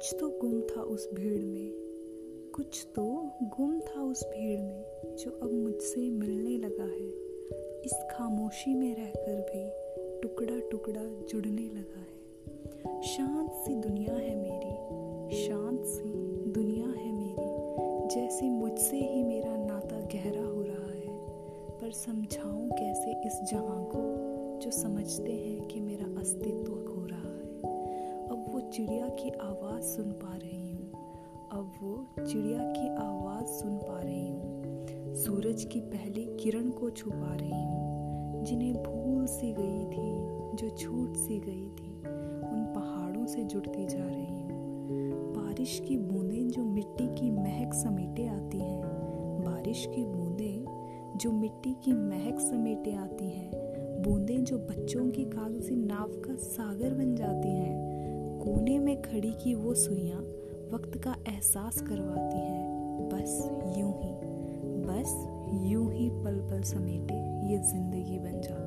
कुछ तो गुम था उस भीड़ में। कुछ तो गुम था उस भीड़ में, जो अब मुझसे मिलने लगा है। इस खामोशी में रहकर भी टुकड़ा टुकड़ा जुड़ने लगा है। शांत सी दुनिया है मेरी, शांत सी दुनिया है मेरी, जैसे मुझसे ही मेरा नाता गहरा हो रहा है। पर समझाऊं कैसे इस जहाँ को, जो समझते हैं कि मेरा अस्तित्व चिड़िया की आवाज़ सुन पा रही हूँ। अब वो चिड़िया की आवाज़ सुन पा रही हूँ। सूरज की पहली किरण को छू पा रही हूँ। जिन्हें भूल सी गई थी, जो छूट सी गई थी, उन पहाड़ों से जुड़ती जा रही हूँ। बारिश की बूंदें जो मिट्टी की महक समेटे आती हैं। बारिश की बूंदें जो मिट्टी की महक समेटे आती हैं। बूंदें जो बच्चों की कागज़ी नाव का सागर बन जाती हैं। कोने में खड़ी की वो सुइयाँ वक्त का एहसास करवाती हैं। बस यूँ ही, बस यूँ ही पल पल समेटे ये ज़िंदगी बन जाती